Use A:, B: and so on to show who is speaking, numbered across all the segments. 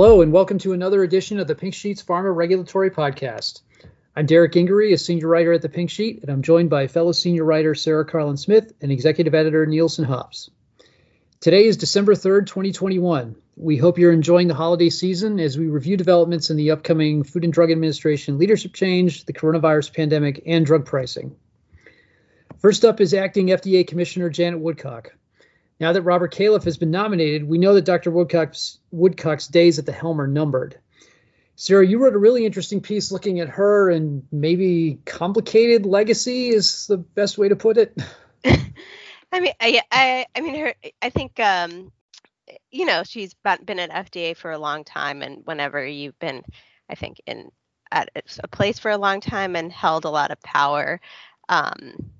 A: Hello, and welcome to another edition of the Pink Sheets Pharma Regulatory Podcast. I'm Derek Gingery, a senior writer at the Pink Sheet, and I'm joined by fellow senior writer Sarah Karlin-Smith and executive editor Nielsen Hobbs. Today is December 3rd, 2021. We hope you're enjoying the holiday season as we review developments in the upcoming Food and Drug Administration leadership change, the coronavirus pandemic, and drug pricing. First up is acting FDA Commissioner Janet Woodcock. Now that Robert Califf has been nominated, we know that Dr. Woodcock's, Woodcock's days at the helm are numbered. Sarah, you wrote a really interesting piece looking at her and maybe complicated legacy is the best way to put it.
B: I mean, I, I, I mean, her. I think, um, you know, she's been at FDA for a long time, and whenever you've been, I think, in at a place for a long time and held a lot of power, um,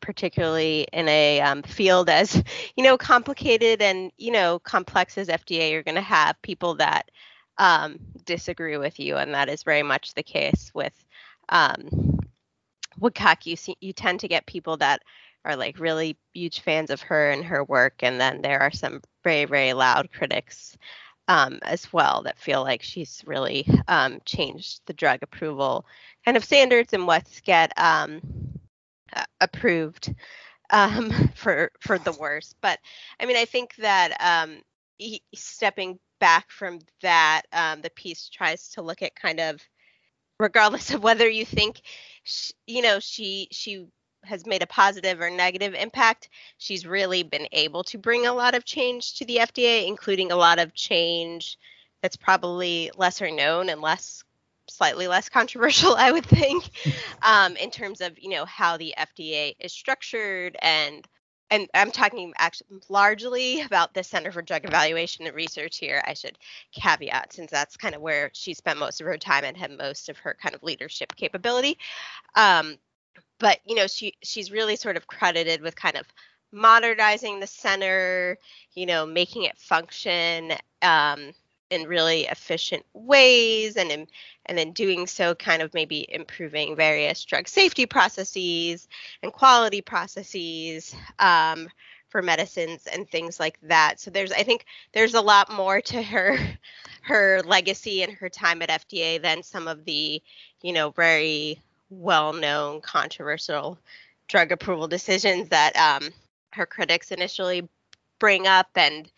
B: particularly in a um, field as you know complicated and you know complex as FDA, you're going to have people that um, disagree with you, and that is very much the case with um, Woodcock. You see, you tend to get people that are like really huge fans of her and her work, and then there are some very very loud critics um, as well that feel like she's really um, changed the drug approval kind of standards and what's get um, approved um, for for the worst. But I mean, I think that um, he, stepping back from that, um, the piece tries to look at kind of, regardless of whether you think, she, you know, she she has made a positive or negative impact, she's really been able to bring a lot of change to the FDA, including a lot of change that's probably lesser known and less slightly less controversial, I would think, um, in terms of you know how the FDA is structured and and I'm talking actually largely about the Center for Drug Evaluation and Research here. I should caveat since that's kind of where she spent most of her time and had most of her kind of leadership capability. Um, but you know, she she's really sort of credited with kind of modernizing the center, you know, making it function um, in really efficient ways and in, and in doing so kind of maybe improving various drug safety processes and quality processes um, for medicines and things like that. So there's i think there's a lot more to her her legacy and her time at fda than some of the you know very well known controversial drug approval decisions that um, her critics initially bring up. And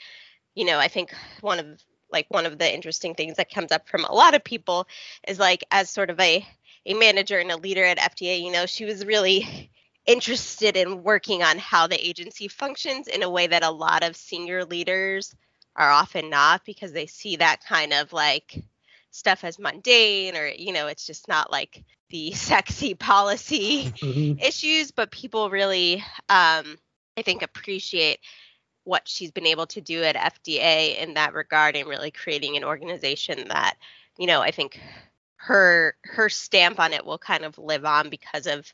B: you know i think one of like one of the interesting things that comes up from a lot of people is like as sort of a a manager and a leader at FDA, you know, she was really interested in working on how the agency functions in a way that a lot of senior leaders are often not because they see that kind of like stuff as mundane or you know it's just not like the sexy policy mm-hmm. issues but people really um i think appreciate what she's been able to do at FDA in that regard and really creating an organization that, you know, I think her her stamp on it will kind of live on because of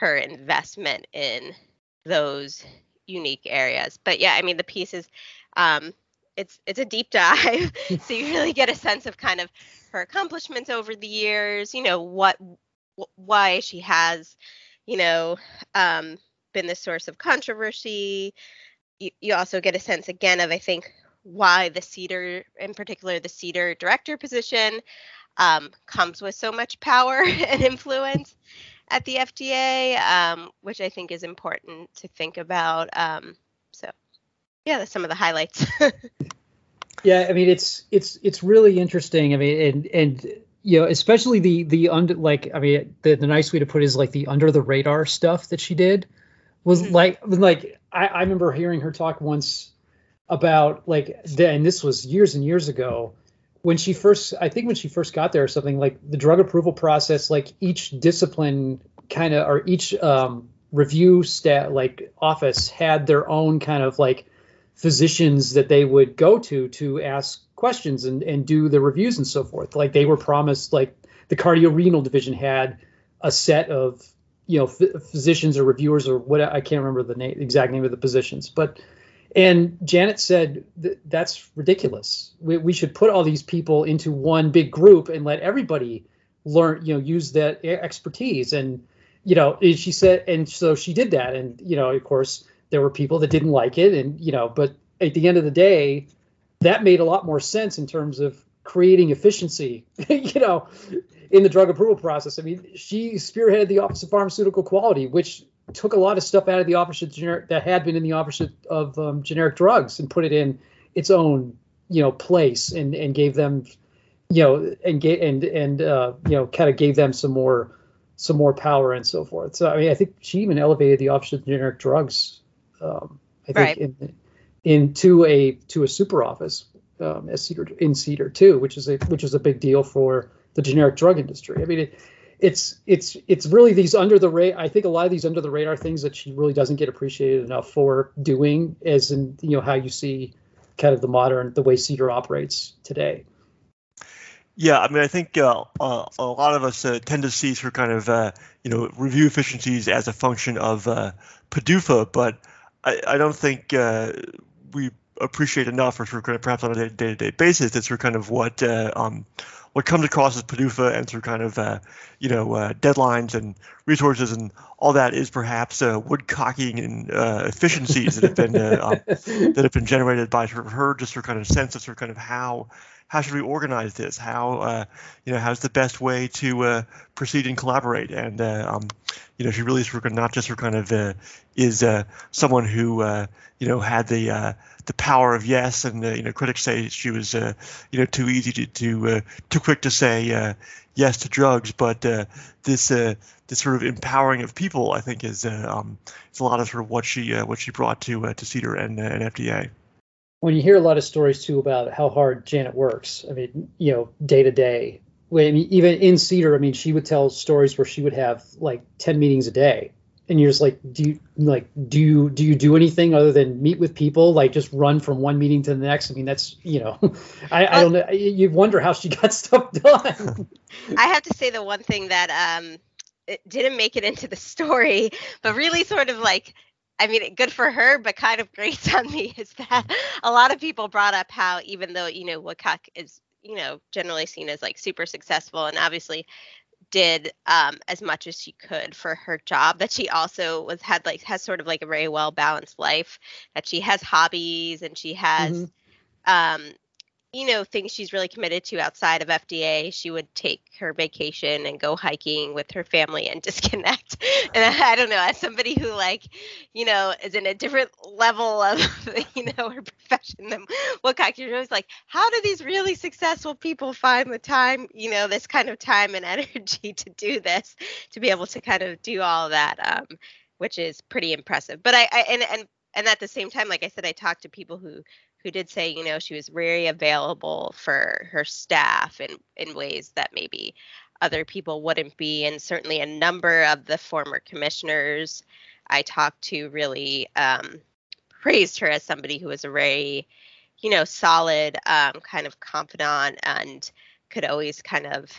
B: her investment in those unique areas. But yeah, I mean the piece is um it's it's a deep dive. so you really get a sense of kind of her accomplishments over the years, you know, what why she has, you know, um been the source of controversy, you, you also get a sense again of I think why the CDER, in particular the CDER director position, um, comes with so much power and influence at the FDA, um, which I think is important to think about. Um, so, yeah, that's some of the highlights.
A: yeah, I mean it's it's it's really interesting. I mean, and and you know, especially the the under like I mean the the nice way to put it is like the under the radar stuff that she did was mm-hmm. like like I, I remember hearing her talk once about like and this was years and years ago when she first i think when she first got there or something like the drug approval process like each discipline kind of or each um, review stat like office had their own kind of like physicians that they would go to to ask questions and, and do the reviews and so forth like they were promised like the cardiorenal division had a set of you know f- physicians or reviewers or what I can't remember the name exact name of the positions, but and Janet said that's ridiculous. We, we should put all these people into one big group and let everybody learn, you know, use that expertise. And you know, she said, and so she did that. And you know, of course, there were people that didn't like it, and you know, but at the end of the day, that made a lot more sense in terms of creating efficiency, you know, in the drug approval process. I mean, she spearheaded the Office of Pharmaceutical Quality, which took a lot of stuff out of the Office of Generic that had been in the Office of um, Generic Drugs and put it in its own, you know, place and and gave them, you know, and get and and uh, you know, kind of gave them some more some more power and so forth. So I mean, I think she even elevated the Office of Generic Drugs. Um, I think right. in into a to a super office um, as CDER in CDER too, which is a which is a big deal for the generic drug industry. I mean, it, it's it's it's really these under the radar. I think a lot of these under the radar things that she really doesn't get appreciated enough for doing, as in you know how you see kind of the modern the way CDER operates today.
C: Yeah, I mean, I think uh, uh, a lot of us uh, tend to see of kind of uh, you know review efficiencies as a function of uh, PDUFA, but I, I don't think uh, we appreciate enough, or of kind of perhaps on a day-to-day basis, that's sort of kind of what um, what comes across as PDUFA and through kind of uh, you know uh, deadlines and resources and all that is perhaps uh, woodcocking and uh, efficiencies that have been uh, um, that have been generated by sort of her just her kind of sense of sort of kind of how how should we organize this? How uh, you know how's the best way to uh, proceed and collaborate? And uh, um, you know she really sort of not just her kind of uh, is uh, someone who uh, you know had the the power of yes, and uh, you know critics say she was uh, you know too easy to, to uh, too quick to say yes to drugs, but this this sort of empowering of people, I think, is um, a lot of sort of what she what she brought to to CDER and, and FDA
A: when you hear a lot of stories too about how hard Janet works, I mean, you know, day to day. Mean, even in CDER, I mean, she would tell stories where she would have like ten meetings a day, and you're just like, do you like do you do you do anything other than meet with people? Like just run from one meeting to the next? I mean, that's you know, I, I don't know. You wonder how she got stuff done.
B: I have to say the one thing that um it didn't make it into the story, but really sort of like I mean, good for her, but kind of grates on me is that a lot of people brought up how even though you know Woodcock is you know generally seen as like super successful and obviously did um, as much as she could for her job that she also was had like has sort of like a very well balanced life that she has hobbies and she has mm-hmm. um, you know things she's really committed to outside of FDA. She would take her vacation and go hiking with her family and disconnect. And I, I don't know, as somebody who like, you know, is in a different level of you know her profession than Woodcock, you're always like, how do these really successful people find the time, you know, this kind of time and energy to do this, to be able to kind of do all that, um, which is pretty impressive. But I, I and and and at the same time, like I said, I talked to people who who did say, you know, she was very available for her staff in, in ways that maybe other people wouldn't be. And certainly a number of the former commissioners I talked to really um, praised her as somebody who was a very, you know, solid um, kind of confidant and could always kind of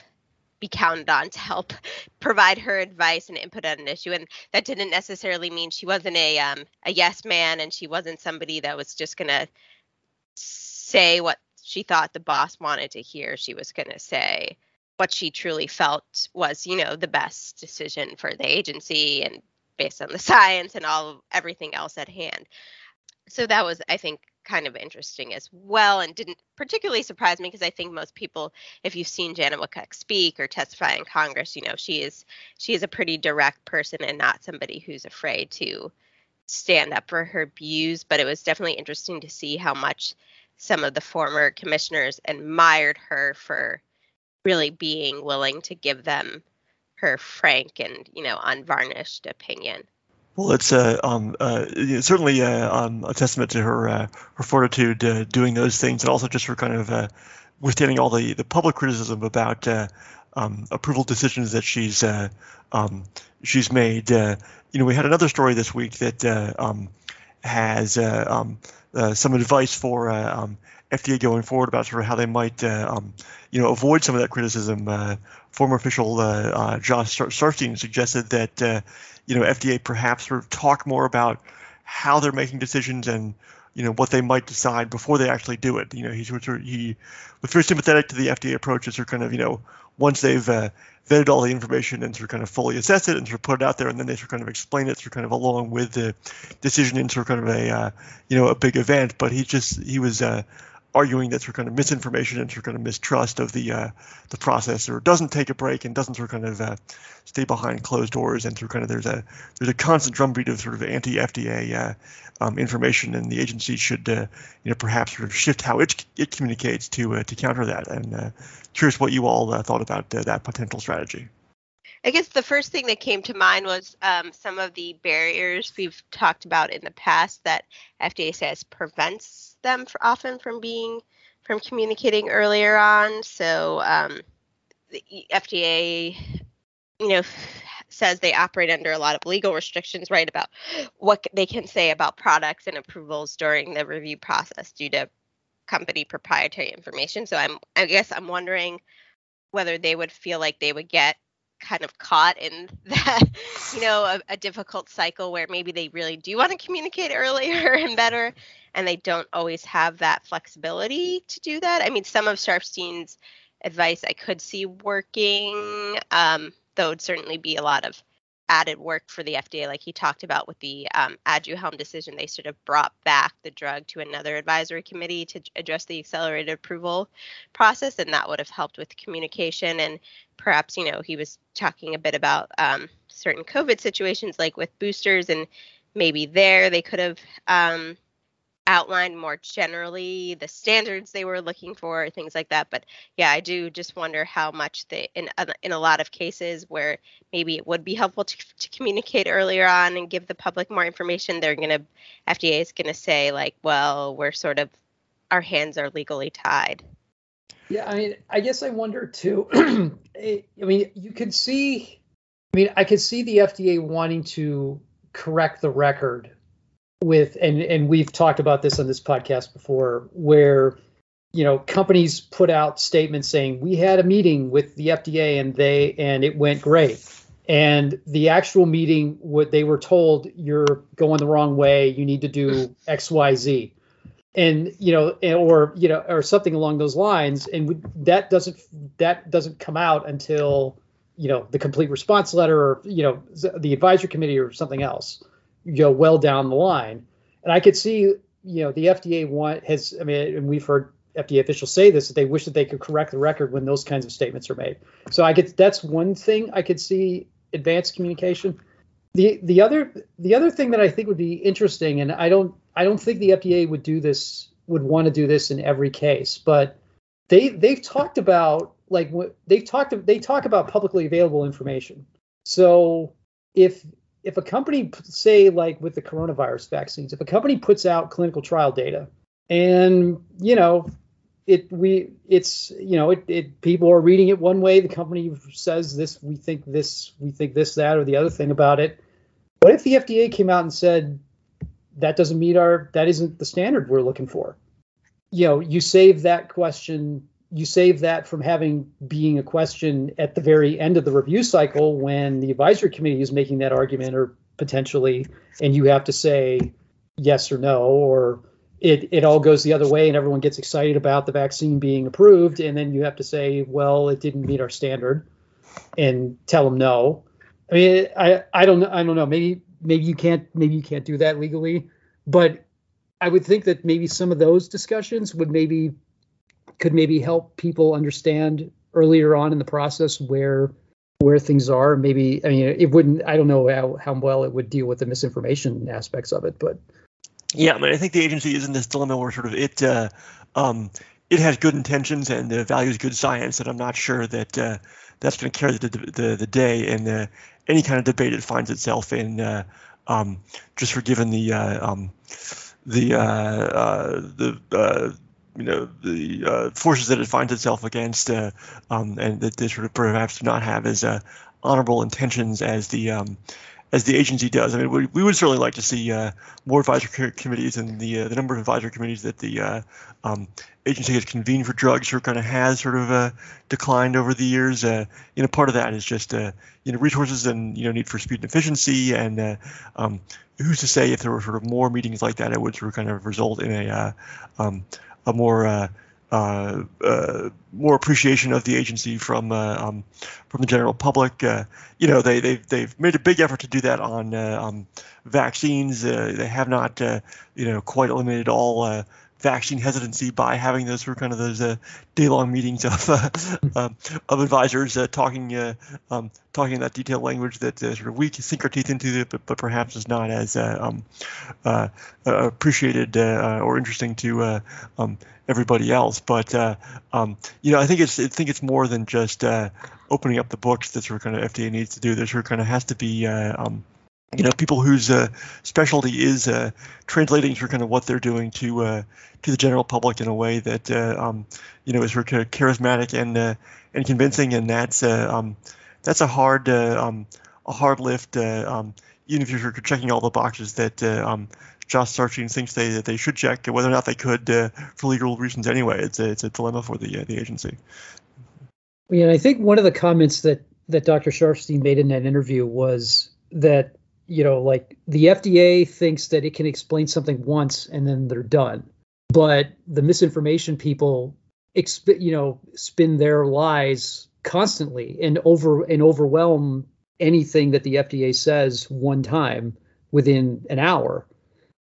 B: be counted on to help provide her advice and input on an issue and that didn't necessarily mean she wasn't a um, a yes man and she wasn't somebody that was just to say what she thought the boss wanted to hear. She was going to say what she truly felt was, you know, the best decision for the agency and based on the science and all everything else at hand. So that was, I think, kind of interesting as well and didn't particularly surprise me because I think most people, if you've seen Janet Woodcock speak or testify in Congress, you know, she is she is a pretty direct person and not somebody who's afraid to stand up for her views. But it was definitely interesting to see how much some of the former commissioners admired her for really being willing to give them her frank and you know unvarnished opinion.
C: Well, it's uh, um, uh, certainly uh, um, a testament to her uh, her fortitude uh, doing those things, and also just her kind of uh, withstanding all the, the public criticism about um, approval decisions that she's um, she's made. you know, we had another story this week that um, has um, uh, some advice for uh, um, FDA going forward about sort of how they might, uh, um, you know, avoid some of that criticism. Uh, former official uh, Josh Sharfstein suggested that, you know, FDA perhaps sort of talk more about how they're making decisions and you know what they might decide before they actually do it. You know, he he was very sympathetic to the FDA approach. Is sort of kind of you know once they've uh, vetted all the information and sort of kind of fully assess it and sort of put it out there, and then they sort of kind of explain it sort of kind of along with the decision in sort of kind of a uh, you know a big event. But he just he was uh, arguing that sort of kind of misinformation and sort of kind of mistrust of the uh, the process, or doesn't take a break and doesn't sort of kind of uh, stay behind closed doors, and sort of kind of there's a there's a constant drumbeat of sort of anti-FDA uh, um, information, and the agency should uh, you know perhaps sort of shift how it it communicates to uh, to counter that. And uh, curious what you all thought about that potential strategy.
B: I guess the first thing that came to mind was um, some of the barriers we've talked about in the past that FDA says prevents them often from being from communicating earlier on. So um, the FDA, you know, says they operate under a lot of legal restrictions, right, about what they can say about products and approvals during the review process due to company proprietary information. So I'm, I guess I'm wondering whether they would feel like they would get kind of caught in that, you know, a, a difficult cycle where maybe they really do want to communicate earlier and better, and they don't always have that flexibility to do that. I mean, some of Sharfstein's advice I could see working, um, though it'd certainly be a lot of added work for the FDA, like he talked about with the um, Aduhelm decision. They sort of brought back the drug to another advisory committee to address the accelerated approval process, and that would have helped with communication. And perhaps, you know, he was talking a bit about um, certain COVID situations, like with boosters, and maybe there they could have um, outlined more generally the standards they were looking for, things like that. But yeah, I do just wonder how much they, in in a lot of cases where maybe it would be helpful to, to communicate earlier on and give the public more information, they're gonna FDA is gonna say like, well, we're sort of our hands are legally tied.
A: Yeah, I mean, I guess I wonder too. Eh, I mean, you could see. I mean, I could see the FDA wanting to correct the record with and and we've talked about this on this podcast before where you know companies put out statements saying we had a meeting with the FDA and they and it went great. And the actual meeting what they were told you're going the wrong way. You need to do xyz and you know or you know or something along those lines. And that doesn't that doesn't come out until you know the complete response letter or you know the advisory committee or something else you know well down the line. And i could see you know the fda want has i mean and we've heard fda officials say this that they wish that they could correct the record when those kinds of statements are made. So i could that's one thing i could see advanced communication. The the other the other thing that i think would be interesting and i don't i don't think the fda would do this would want to do this in every case but they they've talked about like what they've talked they talk about publicly available information. So if if a company say like with the coronavirus vaccines if a company puts out clinical trial data and you know it we it's you know it, it people are reading it one way the company says this we think this we think this that or the other thing about it. What if the fda came out and said that doesn't meet our that isn't the standard we're looking for? You know you save that question you save that from having being a question at the very end of the review cycle when the advisory committee is making that argument or potentially and you have to say yes or no or it, it all goes the other way and everyone gets excited about the vaccine being approved and then you have to say well it didn't meet our standard and tell them no. I mean i i don't i don't know. Maybe maybe you can't maybe you can't do that legally but i would think that maybe some of those discussions would maybe could maybe help people understand earlier on in the process where where things are. Maybe I mean it wouldn't. I don't know how how well it would deal with the misinformation aspects of it, but
C: yeah, I mean I think the agency is in this dilemma where sort of it uh, um, it has good intentions and uh, values good science, and I'm not sure that uh, that's going to carry the, the the day in uh, any kind of debate it finds itself in. Uh, um, just for given the uh, um, the the you know the uh, forces that it finds itself against, uh, um, and that they sort of perhaps do not have as uh, honorable intentions as the um, as the agency does. I mean, we, we would certainly like to see uh, more advisory committees, and the uh, the number of advisory committees that the uh, um, agency has convened for drugs sort of kind of has sort of declined over the years. you know, part of that is just you know resources and you know need for speed and efficiency, and um, who's to say if there were sort of more meetings like that, it would sort of kind of result in a um, a more uh, uh, uh, more appreciation of the agency from uh, um, from the general public. Uh, you know, they they've they've made a big effort to do that on uh, um, vaccines. they have not you know quite eliminated all vaccine hesitancy by having those sort of kind of those uh, day-long meetings of uh, um, of advisors uh, talking uh, um, talking in that detailed language that uh, sort of we sink our teeth into, but, but perhaps is not as um, appreciated or interesting to um, everybody else. But um, you know, I think it's I think it's more than just opening up the books that sort of kind of FDA needs to do. There sort of kind of has to be um, you know people whose uh, specialty is uh, translating through kind of what they're doing to uh, to the general public in a way that uh, um, you know is sort of charismatic and uh, and convincing, and that's uh, um, that's a hard um, a hard lift. Um, even if you're checking all the boxes that um, Josh Sharfstein thinks they that they should check, whether or not they could for legal reasons anyway, it's a, it's a dilemma for the the agency.
A: Yeah, I think one of the comments that that Dr. Sharfstein made in that interview was that you know, like the FDA thinks that it can explain something once and then they're done. But the misinformation people, exp- you know, spin their lies constantly and over and overwhelm anything that the FDA says one time within an hour.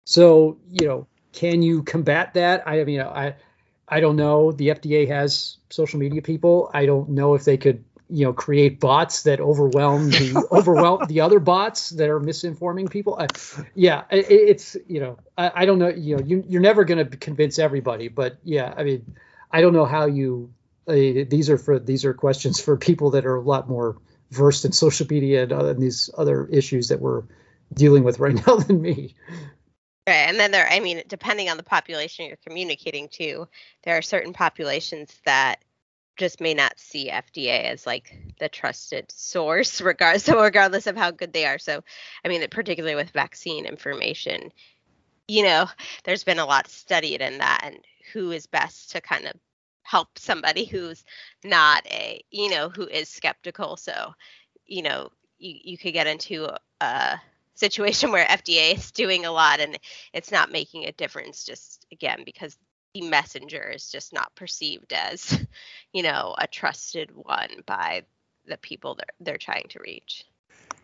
A: So, you know, can you combat that? I, mean, I I don't know. The FDA has social media people. I don't know if they could you know create bots that overwhelm the overwhelm the other bots that are misinforming people I, yeah it, it's you know I, I, don't know you know you, you're never going to convince everybody but yeah i mean i don't know how you uh, these are for these are questions for people that are a lot more versed in social media and, uh, and these other issues that we're dealing with right now than me
B: Right. And then there, I mean, depending on the population you're communicating to, there are certain populations that just may not see FDA as like the trusted source, regardless so regardless of how good they are. So, I mean, particularly with vaccine information, you know, there's been a lot studied in that, and who is best to kind of help somebody who's not a, you know, who is skeptical. So, you know, you you could get into a situation where FDA is doing a lot and it's not making a difference just again because the messenger is just not perceived as, you know, a trusted one by the people that they're trying to reach.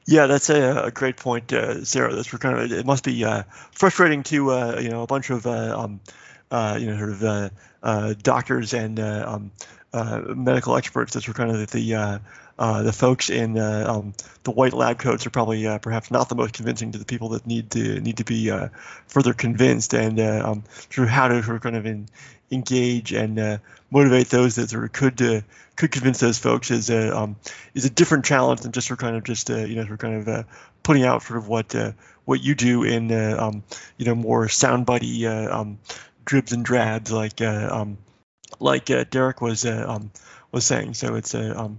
C: Yeah, that's a, a great point, uh, Sarah. That's kind of it must be uh, frustrating to uh, you know a bunch of uh, um, uh, you know sort of uh, doctors and um, medical experts. that That's kind of the uh, the folks in uh, um, the white lab coats are probably uh, perhaps not the most convincing to the people that need to need to be uh, further convinced and uh, um, through how to sort of kind of in, engage and motivate those that sort of could could convince those folks is a um, is a different challenge than just of kind of just you know sort kind of putting out sort of what what you do in um, you know more soundbitey um, dribs and drabs like um, like Derek was was saying. So it's a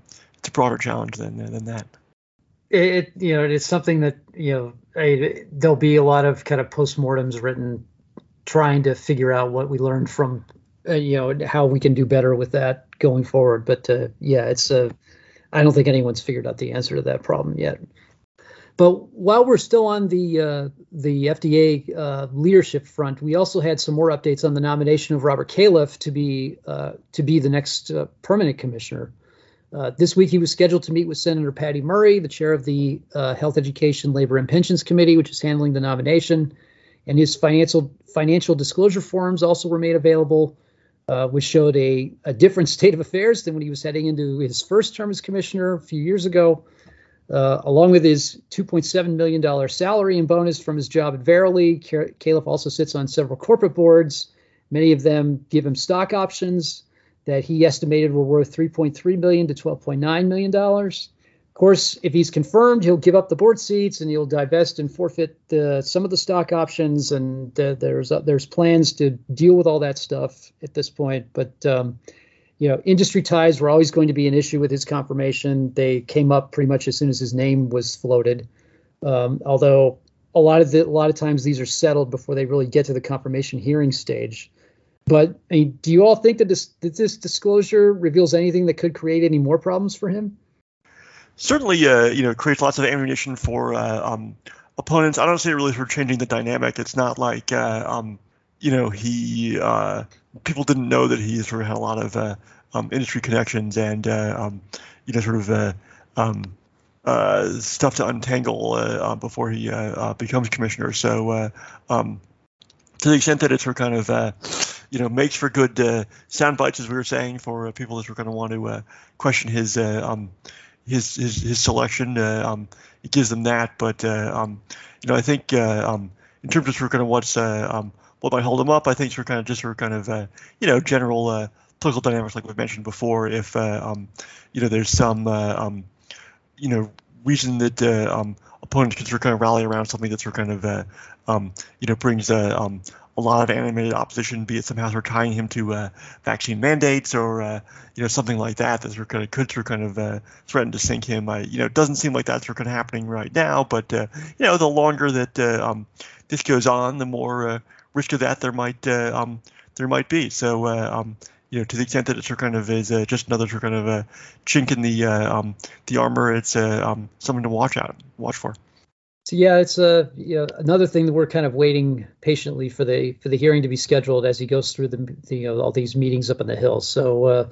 C: it's a broader challenge than than that.
A: It you know it's something that you know I, there'll be a lot of kind of postmortems written trying to figure out what we learned from uh, you know how we can do better with that going forward. But uh, yeah, it's uh, I don't think anyone's figured out the answer to that problem yet. But while we're still on the uh, the FDA uh, leadership front, we also had some more updates on the nomination of Robert Califf to be uh, to be the next uh, permanent commissioner. Uh, this week, he was scheduled to meet with Senator Patty Murray, the chair of the uh, Health, Education, Labor, and Pensions Committee, which is handling the nomination. And his financial financial disclosure forms also were made available, uh, which showed a, a different state of affairs than when he was heading into his first term as commissioner a few years ago. Uh, along with his $2.7 million salary and bonus from his job at Verily, Califf also sits on several corporate boards. Many of them give him stock options that he estimated were worth 3.3 million to 12.9 million dollars. Of course, if he's confirmed, he'll give up the board seats and he'll divest and forfeit uh, some of the stock options. And there's uh, there's plans to deal with all that stuff at this point. But um, you know, industry ties were always going to be an issue with his confirmation. They came up pretty much as soon as his name was floated. Um, although a lot of the, a lot of times these are settled before they really get to the confirmation hearing stage. But I mean, do you all think that this that this disclosure reveals anything that could create any more problems for him?
C: Certainly, uh, you know, creates lots of ammunition for uh, um, opponents. I don't see it really for changing the dynamic. It's not like uh, um, you know he uh, people didn't know that he sort of had a lot of uh, um, industry connections and uh, um, you know sort of um, stuff to untangle before he becomes commissioner. So um, to the extent that it's sort of kind of you know, makes for good uh, sound bites, as we were saying, for uh, people that are going to want to uh, question his um, his, his his selection. Um, it gives them that, but um, you know, I think um, in terms of sort of kind of what's um, what might hold him up, I think sort of kind of just sort of kind of you know general political dynamics, like we've mentioned before. If um, you know, there's some you know reason that opponents can sort of kind of rally around something that sort of kind of you know brings a lot of animated opposition, be it somehow sort of tying him to uh, vaccine mandates or uh, you know something like that that sort of of could sort of kind of uh, threaten to sink him. I, you know, it doesn't seem like that's sort of happening right now, but uh, you know, the longer that uh, um, this goes on, the more uh, risk of that there might um, there might be. So um, you know, to the extent that it's kind of is just another sort of kind of chink in the um, the armor, it's um, something to watch out, watch for.
A: So yeah, it's a you know, another thing that we're kind of waiting patiently for the for the hearing to be scheduled as he goes through the, the you know all these meetings up in the hill. So uh,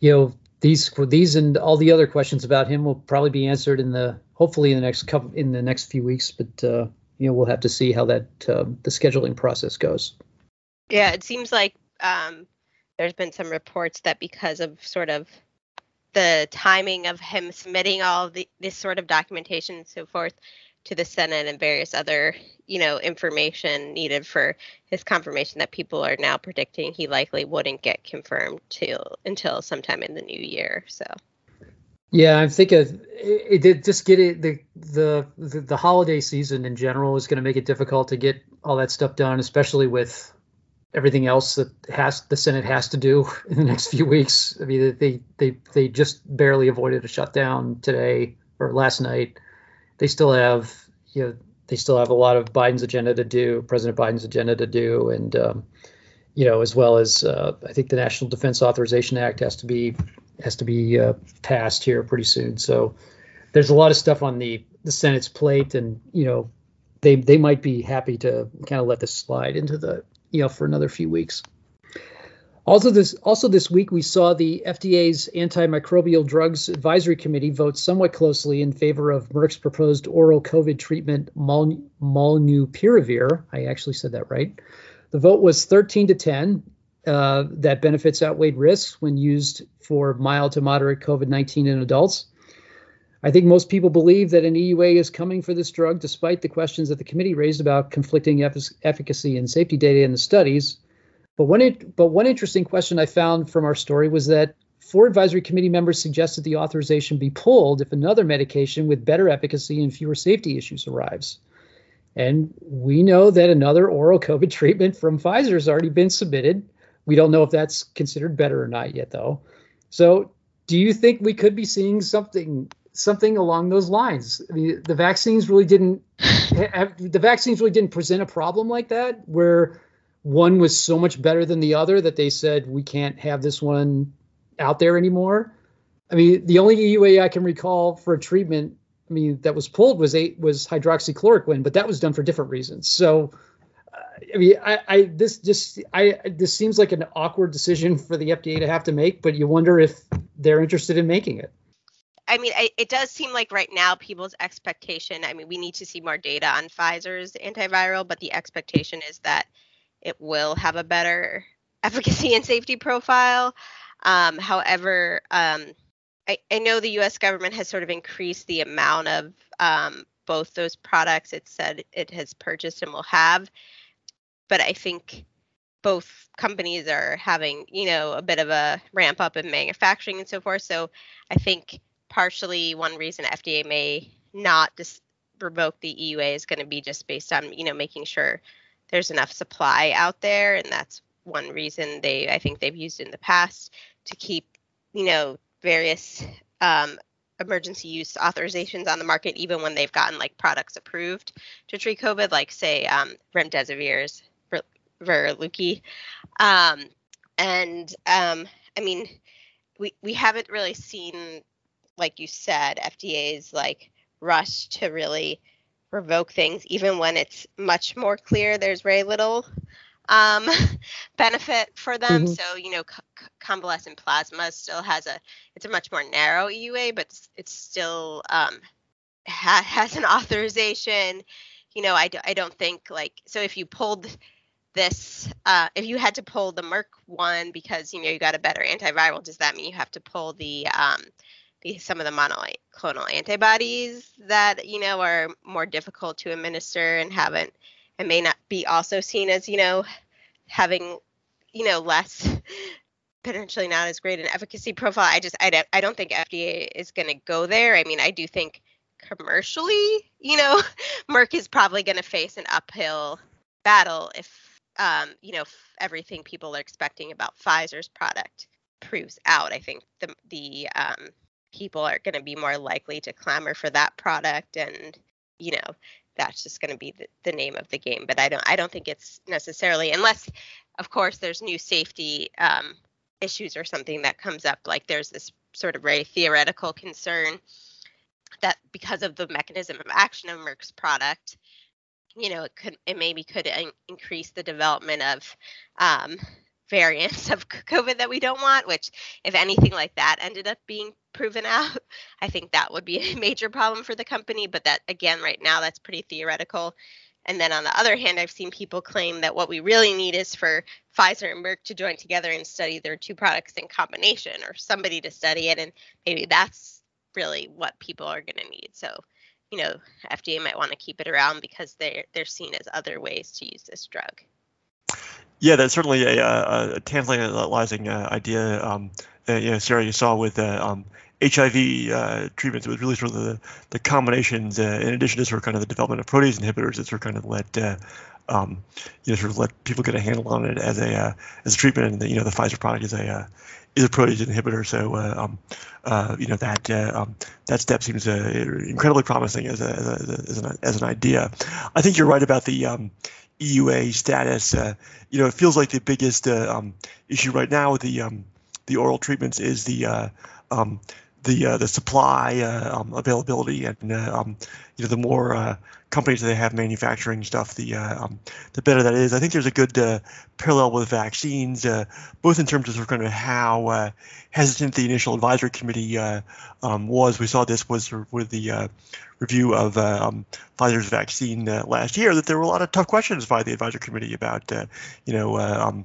A: you know these these and all the other questions about him will probably be answered in the hopefully in the next couple in the next few weeks. But uh, you know we'll have to see how that um, the scheduling process goes.
B: Yeah, it seems like um, there's been some reports that because of sort of the timing of him submitting all the, this sort of documentation and so forth to the Senate and various other, you know, information needed for his confirmation that people are now predicting he likely wouldn't get confirmed till until sometime in the new year. So.
A: Yeah, I'm thinking it, it just get it the, the the the holiday season in general is going to make it difficult to get all that stuff done, especially with everything else that has the Senate has to do in the next few weeks. I mean, they they they just barely avoided a shutdown today or last night. They still have you know they still have a lot of Biden's agenda to do, President Biden's agenda to do, and um, you know as well as uh, I think the National Defense Authorization Act has to be has to be uh, passed here pretty soon. So there's a lot of stuff on the the Senate's plate, and you know they they might be happy to kind of let this slide into the you know for another few weeks. Also this also this week we saw the FDA's antimicrobial drugs advisory committee vote somewhat closely in favor of Merck's proposed oral COVID treatment Molnupiravir. Molnupiravir. I actually said that right. The vote was 13 to 10. Uh, that benefits outweighed risks when used for mild to moderate COVID-19 in adults. I think most people believe that an EUA is coming for this drug, despite the questions that the committee raised about conflicting efficacy and safety data in the studies. But one, but one interesting question I found from our story was that four advisory committee members suggested the authorization be pulled if another medication with better efficacy and fewer safety issues arrives. And we know that another oral COVID treatment from Pfizer has already been submitted. We don't know if that's considered better or not yet, though. So, do you think we could be seeing something something along those lines. The vaccines really didn't have, the vaccines really didn't present a problem like that where one was so much better than the other that they said we can't have this one out there anymore. I mean, the only EUA I can recall for a treatment, I mean, that was pulled was eight was hydroxychloroquine, but that was done for different reasons. So, uh, I mean, I, I this just I this seems like an awkward decision for the FDA to have to make, but you wonder if they're interested in making it.
B: I mean, I, it does seem like right now people's expectation. I mean, we need to see more data on Pfizer's antiviral, but the expectation is that it will have a better efficacy and safety profile. Um, however, um, I, I, know the U.S. government has sort of increased the amount of um, both those products it said it has purchased and will have, but I think both companies are having, you know, a bit of a ramp up in manufacturing and so forth. So I think partially one reason FDA may not dis- revoke the EUA is going to be just based on you know making sure there's enough supply out there, and that's one reason they I think they've used in the past to keep you know various um, emergency use authorizations on the market even when they've gotten like products approved to treat COVID, like say um, remdesivir's Veklury. Um, and um, I mean, we we haven't really seen like you said, FDA's like rush to really revoke things, even when it's much more clear there's very little um, benefit for them. Mm-hmm. So you know, c- convalescent plasma still has a it's a much more narrow EUA, but it's still um, ha- has an authorization. You know, I, d- I don't think like so if you pulled this uh, if you had to pull the Merck one because you know you got a better antiviral, does that mean you have to pull the um, some of the monoclonal antibodies that you know are more difficult to administer and haven't and may not be also seen as you know having you know less potentially not as great an efficacy profile. I just I don't I don't think FDA is going to go there. I mean, I do think commercially, you know, Merck is probably going to face an uphill battle if um, you know everything people are expecting about Pfizer's product proves out. I think the the um, people are going to be more likely to clamor for that product, and you know that's just going to be the, the name of the game. But I don't I don't think it's necessarily unless, of course, there's new safety um, issues or something that comes up. Like there's this sort of very theoretical concern that because of the mechanism of action of Merck's product, you know, it could it maybe could in- increase the development of um, variants of COVID that we don't want. Which, if anything like that ended up being proven out, I think that would be a major problem for the company. But that again, right now, that's pretty theoretical. And then on the other hand, I've seen people claim that what we really need is for Pfizer and Merck to join together and study their two products in combination, or somebody to study it, and maybe that's really what people are going to need. So you know, FDA might want to keep it around because they're they're seen as other ways to use this drug.
C: Yeah, that's certainly a, a, a tantalizing uh, idea. Um, uh, you know, Sarah, you saw with uh, um, HIV uh, treatments, it was really sort of the, the combinations, uh, in addition to sort of kind of the development of protease inhibitors, that sort of kind of let uh, um, you know sort of let people get a handle on it as a uh, as a treatment, and the, you know the Pfizer product is a uh, is a protease inhibitor, so uh, um, you know that um, that step seems incredibly promising as a, as, a, as, an, as an idea. I think you're right about the um, EUA status. Uh, you know, it feels like the biggest uh, um, issue right now with the um, the oral treatments is the um, the uh, the supply uh, um, availability and uh, um, you know the more uh, companies that they have manufacturing stuff the uh, um, the better that is. I think there's a good uh, parallel with vaccines both in terms of sort of kind of how hesitant the initial advisory committee um, was. We saw this was with the review of um, Pfizer's vaccine last year that there were a lot of tough questions by the advisory committee about you know um,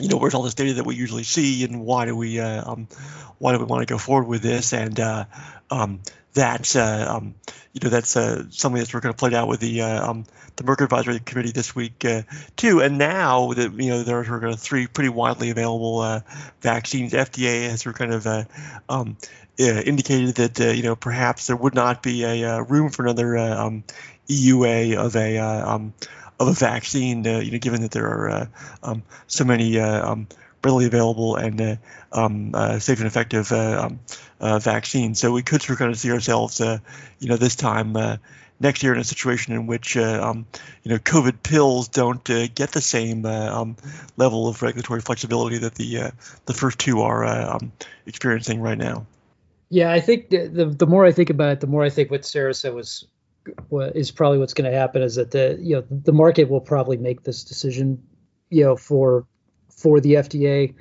C: you know, where's all this data that we usually see, and why do we uh, um, why do we want to go forward with this? And uh, um, that's uh, um, you know that's uh, something that's we're going to play out with the uh, um, the Merck Advisory Committee this week uh, too. And now that you know there are three pretty widely available vaccines, FDA has sort of kind of um, indicated that you know perhaps there would not be a room for another um, EUA of a of a vaccine, uh, you know, given that there are uh, um, so many uh, um, readily available and um, safe and effective um, vaccines. So we could sort of kind of see ourselves, you know, this time next year in a situation in which uh, um, you know COVID pills don't uh, get the same uh, um, level of regulatory flexibility that the the first two are um, experiencing right now.
A: Yeah, I think the, the, the more I think about it, the more I think what Sarah said was is probably what's going to happen is that the you know the market will probably make this decision you know for for the FDA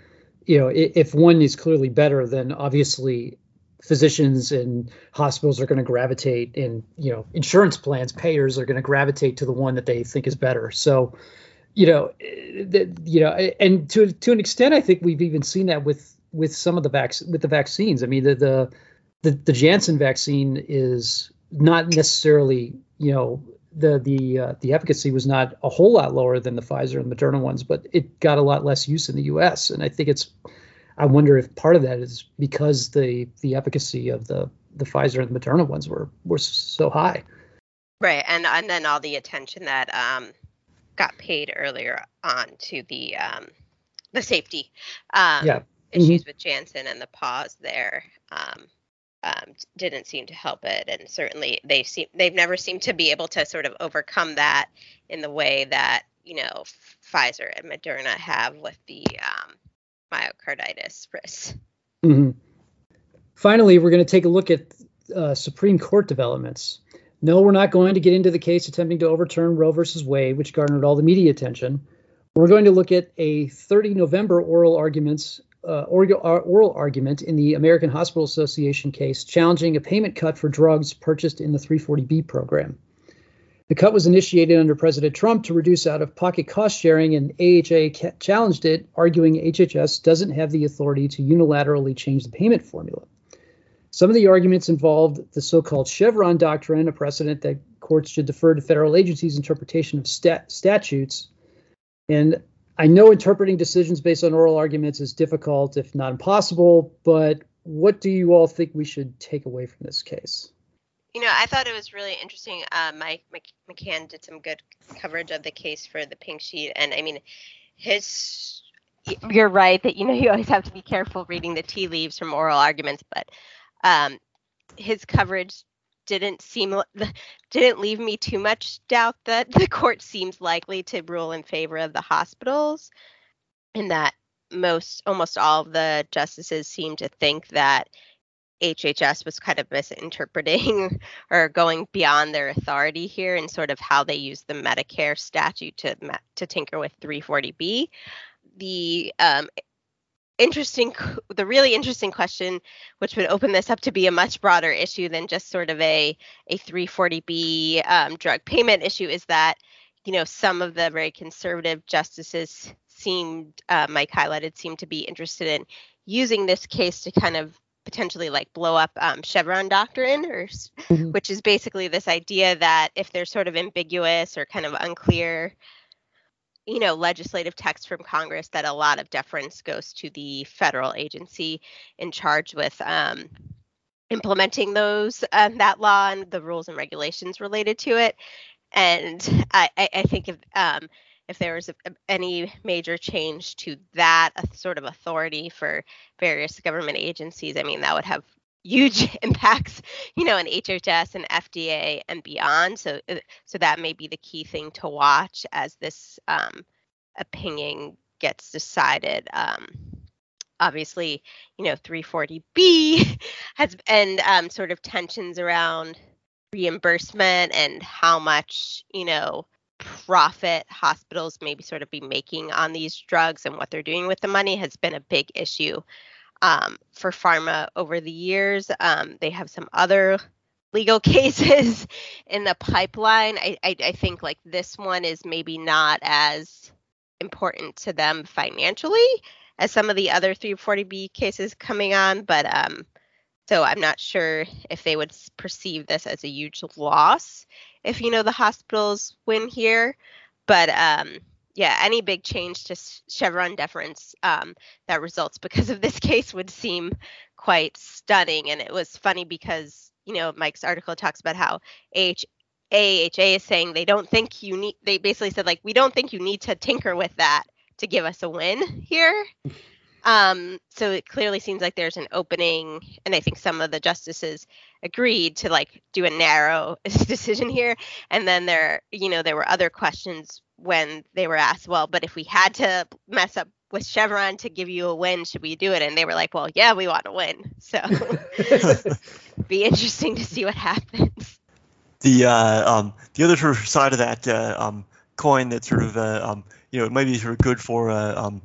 A: you know if one is clearly better then obviously physicians and hospitals are going to gravitate and you know insurance plans payers are going to gravitate to the one that they think is better. So you know you know and to to an extent I think we've even seen that with with some of the vac- with the vaccines. I mean the the the, the Janssen vaccine is not necessarily, you know, the the uh, the efficacy was not a whole lot lower than the Pfizer and the Moderna ones, but it got a lot less use in the U.S. And I think it's, I wonder if part of that is because the the efficacy of the the Pfizer and the Moderna ones were were so high.
B: Right, and and then all the attention that um, got paid earlier on to the um, the safety um, yeah. issues mm-hmm. with Janssen and the pause there. Um, um, didn't seem to help it, and certainly they seem they've never seemed to be able to sort of overcome that in the way that you know Pfizer and Moderna have with the um, myocarditis risk.
A: Mm-hmm. Finally, we're going to take a look at uh, Supreme Court developments. No, we're not going to get into the case attempting to overturn Roe versus Wade, which garnered all the media attention. We're going to look at a 30 November oral arguments uh, oral argument in the American Hospital Association case challenging a payment cut for drugs purchased in the 340B program. The cut was initiated under President Trump to reduce out of pocket cost sharing, and AHA challenged it, arguing HHS doesn't have the authority to unilaterally change the payment formula. Some of the arguments involved the so called Chevron doctrine, a precedent that courts should defer to federal agencies' interpretation of stat- statutes. And I know interpreting decisions based on oral arguments is difficult, if not impossible, but what do you all think we should take away from this case?
B: You know, I thought it was really interesting. Uh, Mike McCaughan did some good coverage of the case for the pink sheet. And I mean, his, you're right that, you know, you always have to be careful reading the tea leaves from oral arguments, but um, his coverage didn't seem didn't leave me too much doubt that the court seems likely to rule in favor of the hospitals and that most almost all of the justices seem to think that HHS was kind of misinterpreting or going beyond their authority here and sort of how they use the Medicare statute to to tinker with 340B. The um, interesting the really interesting question which would open this up to be a much broader issue than just sort of a a 340b um, drug payment issue is that you know some of the very conservative justices seemed uh, mike highlighted seemed to be interested in using this case to kind of potentially like blow up um, chevron doctrine or mm-hmm. which is basically this idea that if there's sort of ambiguous or kind of unclear you know legislative text from congress that a lot of deference goes to the federal agency in charge with um, implementing those um, that law and the rules and regulations related to it. And i, I think if um, if there was a, any major change to that sort of authority for various government agencies i mean that would have huge impacts, you know, in HHS and FDA and beyond. So, uh, so that may be the key thing to watch as this um, opinion gets decided. Um, obviously, you know, 340B has and um, sort of tensions around reimbursement and how much, you know, profit hospitals maybe sort of be making on these drugs and what they're doing with the money has been a big issue um, for pharma over the years. Um, they have some other legal cases in the pipeline. I, I, I think like this one is maybe not as important to them financially as some of the other 340B cases coming on, but um, so I'm not sure if they would perceive this as a huge loss if you know the hospitals win here, but um, yeah, any big change to Chevron deference um, that results because of this case would seem quite stunning. And it was funny because, you know, Mike's article talks about how AH, AHA is saying they don't think you need, they basically said, like, we don't think you need to tinker with that to give us a win here. Um, so it clearly seems like there's an opening, and I think some of the justices agreed to like do a narrow decision here. And then there, you know, there were other questions when they were asked, well, but if we had to mess up with Chevron to give you a win, should we do it? And they were like, well, yeah, we want to win. So be interesting to see what happens.
C: The uh, um, the other sort of side of that uh, um, coin that sort of uh, um, you know it might be sort of good for uh, um,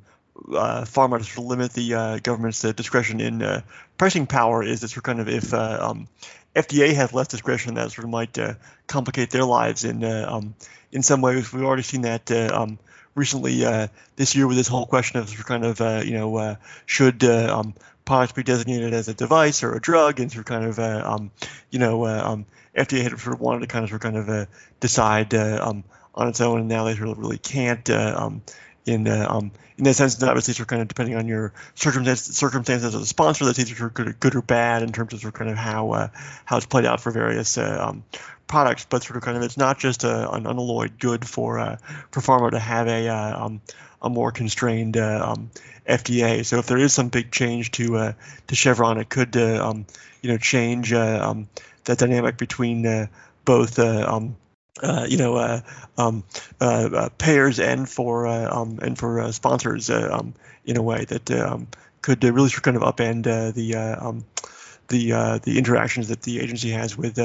C: uh, pharma to sort of limit the uh, government's uh, discretion in uh, pricing power is that sort of kind of if uh, um, FDA has less discretion, that sort of might uh, complicate their lives in um, in some ways. We've already seen that uh, um, recently uh, this year with this whole question of kind of uh, you know should um, products be designated as a device or a drug, and sort of kind of um, you know um, FDA had sort of wanted to kind of sort of kind of decide um, on its own, and now they sort of really can't um, in uh, um, in that sense, obviously, sort kind of depending on your circumstances, circumstances of the sponsor, that's either good, good or bad in terms of sort of kind of how uh, how it's played out for various uh, um, products. But sort of kind of it's not just a, an unalloyed good for uh, for pharma to have a uh, um, a more constrained uh, um, FDA. So if there is some big change to uh, to Chevron, it could um, you know change um, that dynamic between both uh, you know, uh, um, uh, uh payers and for uh, um, and for uh, sponsors um, in a way that um, could really kind of upend the um, the the interactions that the agency has with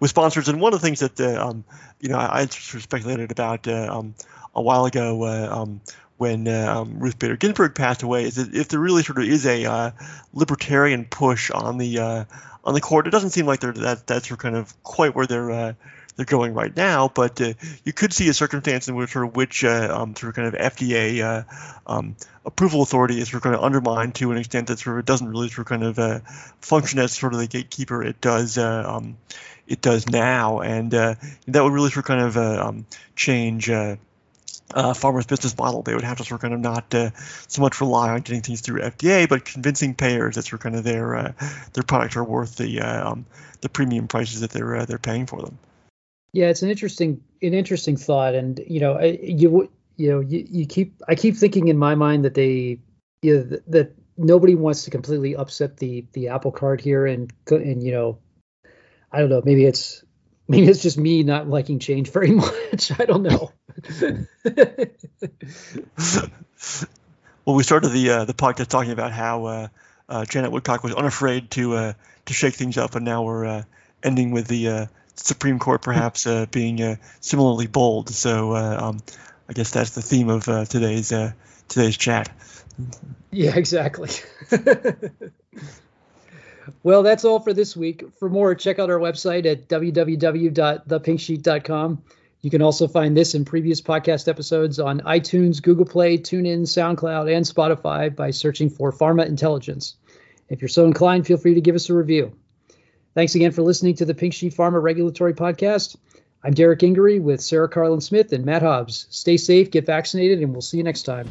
C: with sponsors. And one of the things that um, you know I, I sort of speculated about a while ago when uh, um, Ruth Bader Ginsburg passed away is that if there really sort of is a uh, libertarian push on the uh, on the court, it doesn't seem like they're that that's kind of quite where they're they're going right now. But uh, you could see a circumstance in which, or which uh, um, of kind of FDA uh, um, approval authority is sort of going to undermine to an extent that sort of it doesn't really sort of kind of uh, function as sort of the gatekeeper it does. Uh, um, it does now, and that would really sort of kind of um, change uh, pharma's business model. They would have to sort of kind of not uh, so much rely on getting things through FDA, but convincing payers that sort of kind of their uh, their products are worth the uh, um, the premium prices that they're uh, they're paying for them.
A: Yeah, it's an interesting an interesting thought, and you know you you know you, you keep I keep thinking in my mind that they you know, that, that nobody wants to completely upset the the apple cart here, and and you know I don't know maybe it's maybe it's just me not liking change very much. I don't know.
C: well, we started the uh, the podcast talking about how uh, uh, Janet Woodcock was unafraid to uh, to shake things up, and now we're uh, ending with the uh, Supreme Court perhaps uh, being uh, similarly bold. So uh, um, I guess that's the theme of today's today's chat.
A: Yeah, exactly. well, that's all for this week. For more, check out our website at www.thepinksheet.com. You can also find this and previous podcast episodes on iTunes, Google Play, TuneIn, SoundCloud, and Spotify by searching for Pharma Intelligence. If you're so inclined, feel free to give us a review. Thanks again for listening to the Pink Sheet Pharma Regulatory Podcast. I'm Derrick Gingery with Sarah Karlin-Smith and Matt Hobbs. Stay safe, get vaccinated, and we'll see you next time.